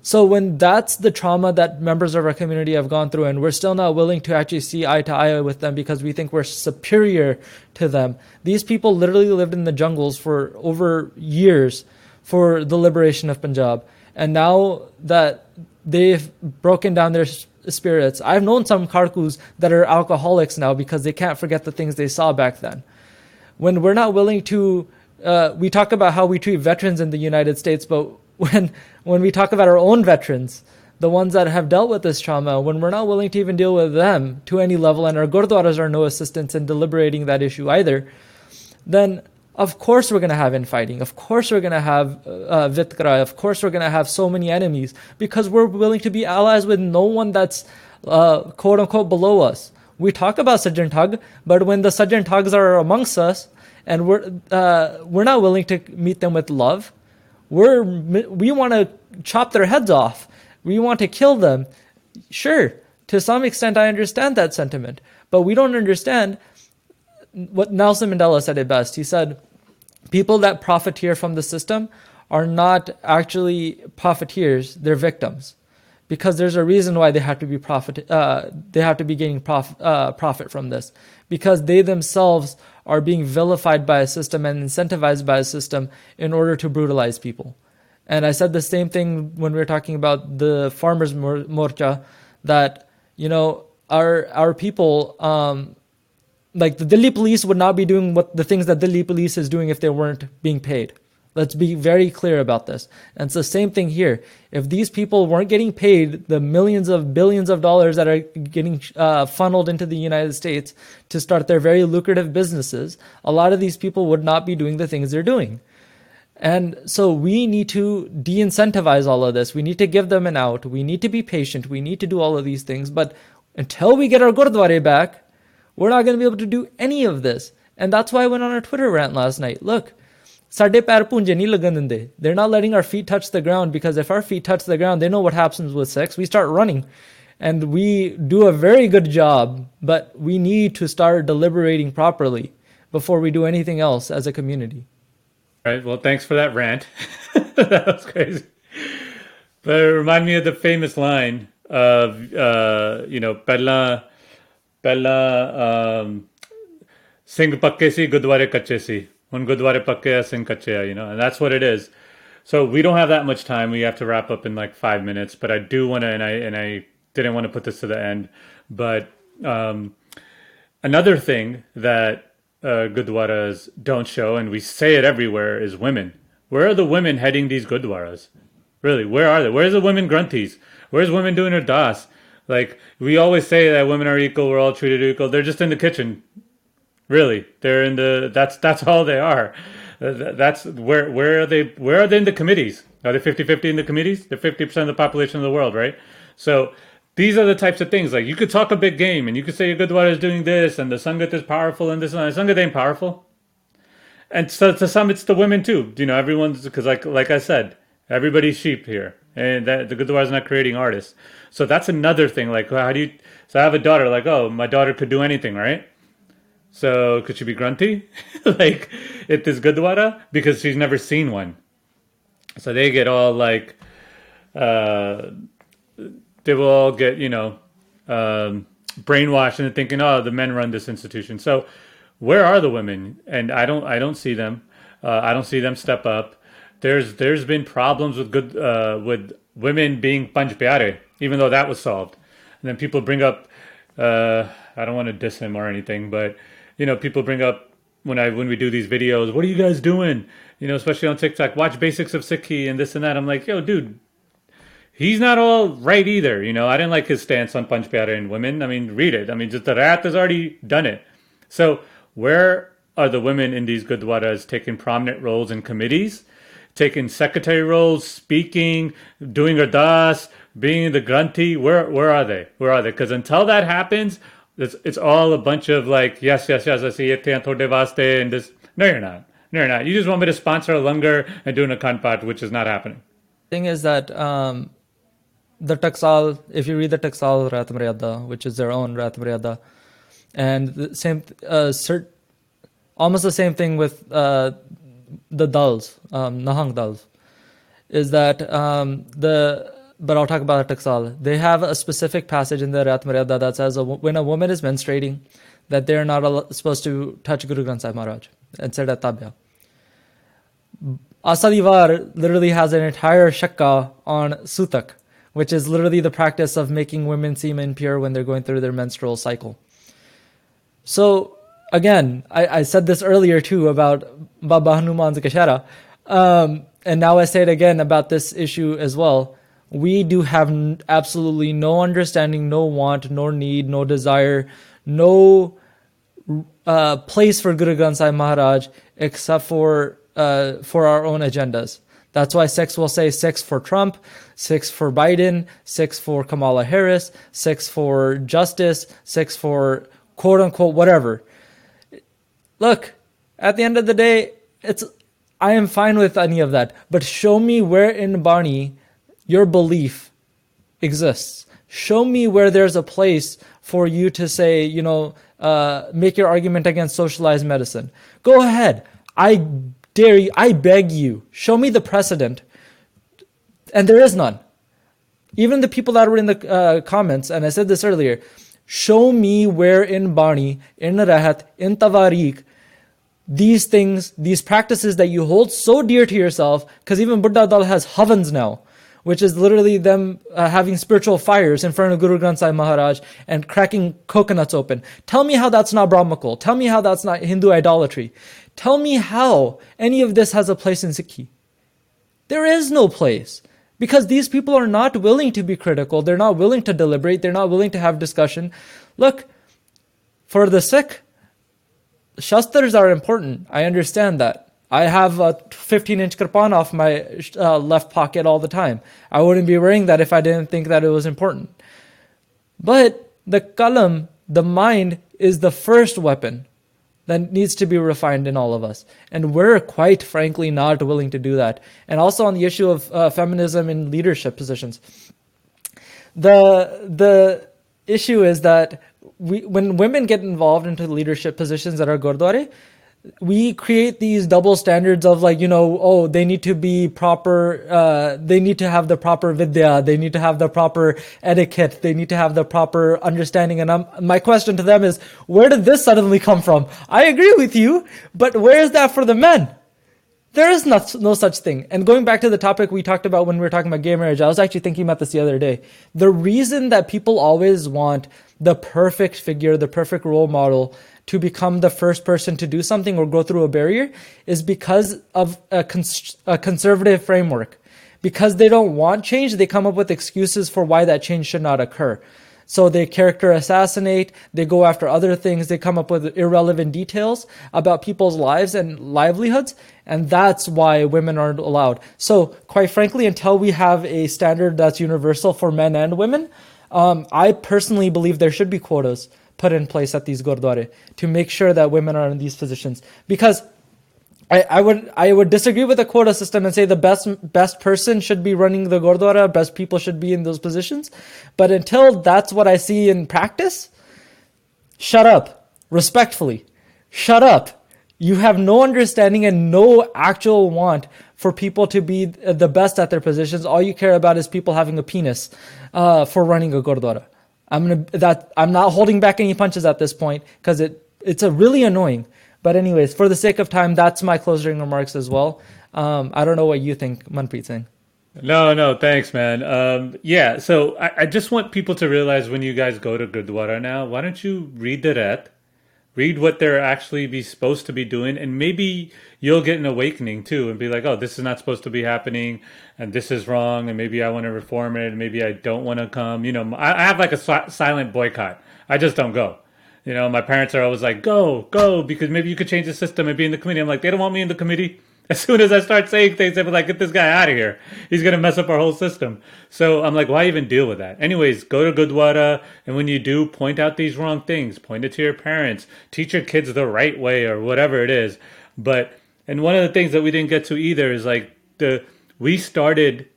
So, when that's the trauma that members of our community have gone through, and we're still not willing to actually see eye to eye with them because we think we're superior to them, these people literally lived in the jungles for over years for the liberation of Punjab. And now that they've broken down their spirits. I've known some Kharkus that are alcoholics now because they can't forget the things they saw back then. When we're not willing to, uh, we talk about how we treat veterans in the United States, but when when we talk about our own veterans, the ones that have dealt with this trauma, when we're not willing to even deal with them to any level, and our gurdwaras are no assistance in deliberating that issue either, then of course we're going to have infighting. Of course we're going to have uh, vitkra. Of course we're going to have so many enemies because we're willing to be allies with no one that's uh, quote unquote below us. We talk about Sajjan but when the Sajjan are amongst us and we're, uh, we're not willing to meet them with love, we're we want to chop their heads off. We want to kill them. Sure, to some extent, I understand that sentiment, but we don't understand what Nelson Mandela said it best. He said, "People that profiteer from the system are not actually profiteers; they're victims." because there's a reason why they have to be profit uh, they have to be gaining prof, uh, profit from this because they themselves are being vilified by a system and incentivized by a system in order to brutalize people. And i said the same thing when we were talking about the farmers morcha that you know our our people um, like the Delhi police would not be doing what the things that Delhi police is doing if they weren't being paid Let's be very clear about this. And it's the same thing here. If these people weren't getting paid the millions of billions of dollars that are getting uh, funneled into the United States to start their very lucrative businesses, a lot of these people would not be doing the things they're doing. And so we need to de incentivize all of this. We need to give them an out. We need to be patient. We need to do all of these things. But until we get our Gurdwara back, we're not going to be able to do any of this. And that's why I went on our Twitter rant last night. Look, ਸਾਡੇ ਪੈਰ ਪੁੰਜੇ ਨਹੀਂ ਲੱਗਣ ਦਿੰਦੇ they're not letting our feet touch the ground because if our feet touch the ground they know what happens with sex we start running and we do a very good job but we need to start deliberating properly before we do anything else as a community all right well thanks for that rant that was crazy but it reminded me of the famous line of uh, you know pehla pehla um, Singh ਪੱਕੇ ਸੀ ਗੁਰਦੁਆਰੇ ਕੱਚੇ ਸੀ you know, and that's what it is. So we don't have that much time. We have to wrap up in like five minutes, but I do want to, and I and I didn't want to put this to the end, but um, another thing that uh, Gurdwaras don't show, and we say it everywhere, is women. Where are the women heading these Gurdwaras? Really, where are they? Where's the women granthis? Where's women doing their das? Like we always say that women are equal, we're all treated equal. They're just in the kitchen Really, they're in the. That's that's all they are. Uh, that's where where are they? Where are they in the committees? Are they 50-50 in the committees? They're fifty percent of the population of the world, right? So these are the types of things. Like you could talk a big game, and you could say your Gurdwara is doing this, and the Sangat is powerful, and this and that. Sangat ain't powerful. And so to some, it's the women too. You know, everyone's because like like I said, everybody's sheep here, and that the Gurdwara is not creating artists. So that's another thing. Like how do you? So I have a daughter. Like oh, my daughter could do anything, right? So could she be granthi? like at this? Because she's never seen one. So they get all like uh, they will all get, you know, um, brainwashed into thinking, oh, the men run this institution. So where are the women? And I don't I don't see them. Uh, I don't see them step up. There's there's been problems with good uh, with women being panch pyare, even though that was solved. And then people bring up uh, I don't want to diss him or anything, but you know, people bring up when I when we do these videos, what are you guys doing? You know, especially on TikTok, watch basics of Sikhi and this and that. I'm like, yo, dude, he's not all right either. You know, I didn't like his stance on Panch Pyare and women. I mean, read it. I mean, just the Rehat has already done it. So where are the women in these Gurdwaras taking prominent roles in committees, taking secretary roles, speaking, doing ardas, being the granthi? Where where are they? Where are they? Because until that happens, it's, it's all a bunch of like, yes, yes, yes, I see it, devaste, and this. No, you're not. No, you're not. You just want me to sponsor a langar and do a kanpat, which is not happening. Thing is that um, the Taksal, if you read the Taksal Rehat which is their own Rehat and the same, uh, cert, almost the same thing with uh, the Dals, um, Nihang Dals, is that um, the but I'll talk about Taksal. They have a specific passage in the Rehat Maryada that says when a woman is menstruating, that they're not supposed to touch Guru Granth Sahib Maharaj and said Tabya. Asa di Var literally has an entire shakka on sutak, which is literally the practice of making women seem impure when they're going through their menstrual cycle. So again, I, I said this earlier too about Baba Hanuman's Kachera, um, and now I say it again about this issue as well we do have absolutely no understanding, no want, no need, no desire, no uh, place for Guru Granth Sahib Maharaj except for uh, for our own agendas. That's why Sikhs will say Sikhs for Trump, Sikhs for Biden, Sikhs for Kamala Harris, Sikhs for justice, Sikhs for quote unquote whatever. Look, at the end of the day, it's I am fine with any of that. But show me where in Bani your belief exists. Show me where there's a place for you to say, you know, uh, make your argument against socialized medicine. Go ahead. I dare you, I beg you, show me the precedent. And there is none. Even the people that were in the uh, comments, and I said this earlier, show me where in Bani, in Rahat, in Tawariq, these things, these practices that you hold so dear to yourself, because even Buddha Dal has havans now, which is literally them uh, having spiritual fires in front of Guru Granth Sahib Maharaj and cracking coconuts open. Tell me how that's not Brahmakul. Tell me how that's not Hindu idolatry. Tell me how any of this has a place in Sikhi. There is no place. Because these people are not willing to be critical. They're not willing to deliberate. They're not willing to have discussion. Look, for the Sikh, Shastras are important. I understand that. I have a 15 inch kirpan off my uh, left pocket all the time. I wouldn't be wearing that if I didn't think that it was important. But the kalam, the mind, is the first weapon that needs to be refined in all of us. And we're quite frankly not willing to do that. And also on the issue of uh, feminism in leadership positions. The, the issue is that we, when women get involved into leadership positions at our gurdwara, we create these double standards of like you know oh they need to be proper uh, they need to have the proper vidya they need to have the proper etiquette they need to have the proper understanding and I'm, my question to them is where did this suddenly come from i agree with you but where is that for the men there is no such thing. And going back to the topic we talked about when we were talking about gay marriage, I was actually thinking about this the other day. The reason that people always want the perfect figure, the perfect role model to become the first person to do something or go through a barrier is because of a, cons- a conservative framework. Because they don't want change, they come up with excuses for why that change should not occur. So they character assassinate, they go after other things, they come up with irrelevant details about people's lives and livelihoods, and that's why women aren't allowed. So, quite frankly, until we have a standard that's universal for men and women, um, I personally believe there should be quotas put in place at these gurdwara to make sure that women are in these positions. Because I, I would I would disagree with the quota system and say the best best person should be running the gurdwara, best people should be in those positions. But until that's what I see in practice, shut up. Respectfully. Shut up. You have no understanding and no actual want for people to be the best at their positions. All you care about is people having a penis uh, for running a gurdwara. I'm gonna that I'm not holding back any punches at this point because it it's a really annoying. But anyways, for the sake of time, that's my closing remarks as well. Um, I don't know what you think, Manpreet Singh. No, no, thanks, man. Um, yeah, so I, I, just want people to realize when you guys go to Gurdwara now, why don't you read the Rehat, read what they're actually be supposed to be doing, and maybe you'll get an awakening too, and be like, oh, this is not supposed to be happening, and this is wrong, and maybe I want to reform it, and maybe I don't want to come. You know, I, I have like a silent boycott. I just don't go. You know, my parents are always like, go, go, because maybe you could change the system and be in the committee. I'm like, they don't want me in the committee. As soon as I start saying things, they're like, get this guy out of here. He's going to mess up our whole system. So I'm like, why even deal with that? Anyways, go to Gurdwara. And when you do, point out these wrong things. Point it to your parents. Teach your kids the right way or whatever it is. But, and one of the things that we didn't get to either is like the, we started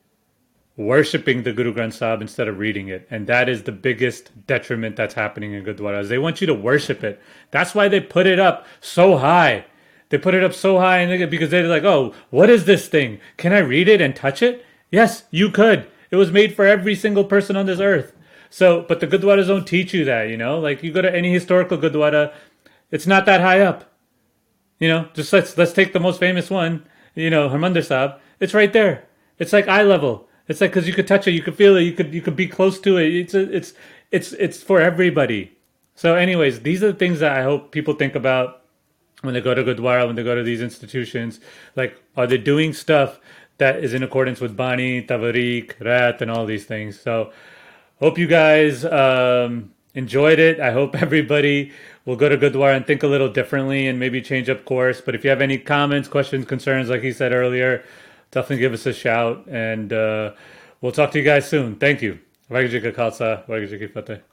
worshiping the Guru Granth Sahib instead of reading it. And that is the biggest detriment that's happening in Gurdwaras. They want you to worship it. That's why they put it up so high. They put it up so high and because they're like, oh, what is this thing? Can I read it and touch it? Yes, you could. It was made for every single person on this earth. So, but the Gurdwaras don't teach you that, you know? Like you go to any historical Gurdwara, it's not that high up. You know, just let's let's take the most famous one, you know, Harmandir Sahib. It's right there. It's like eye level it's like because you could touch it, you could feel it, you could you could be close to it. It's a, it's it's it's for everybody. So, anyways, these are the things that I hope people think about when they go to Gurdwara, when they go to these institutions. Like, are they doing stuff that is in accordance with Bani, Tawariq, Rehat, and all these things? So, hope you guys um, enjoyed it. I hope everybody will go to Gurdwara and think a little differently and maybe change up course. But if you have any comments, questions, concerns, like he said earlier, definitely give us a shout. And uh, we'll talk to you guys soon. Thank you. Waheguru Ji Ka Khalsa, Waheguru Fateh.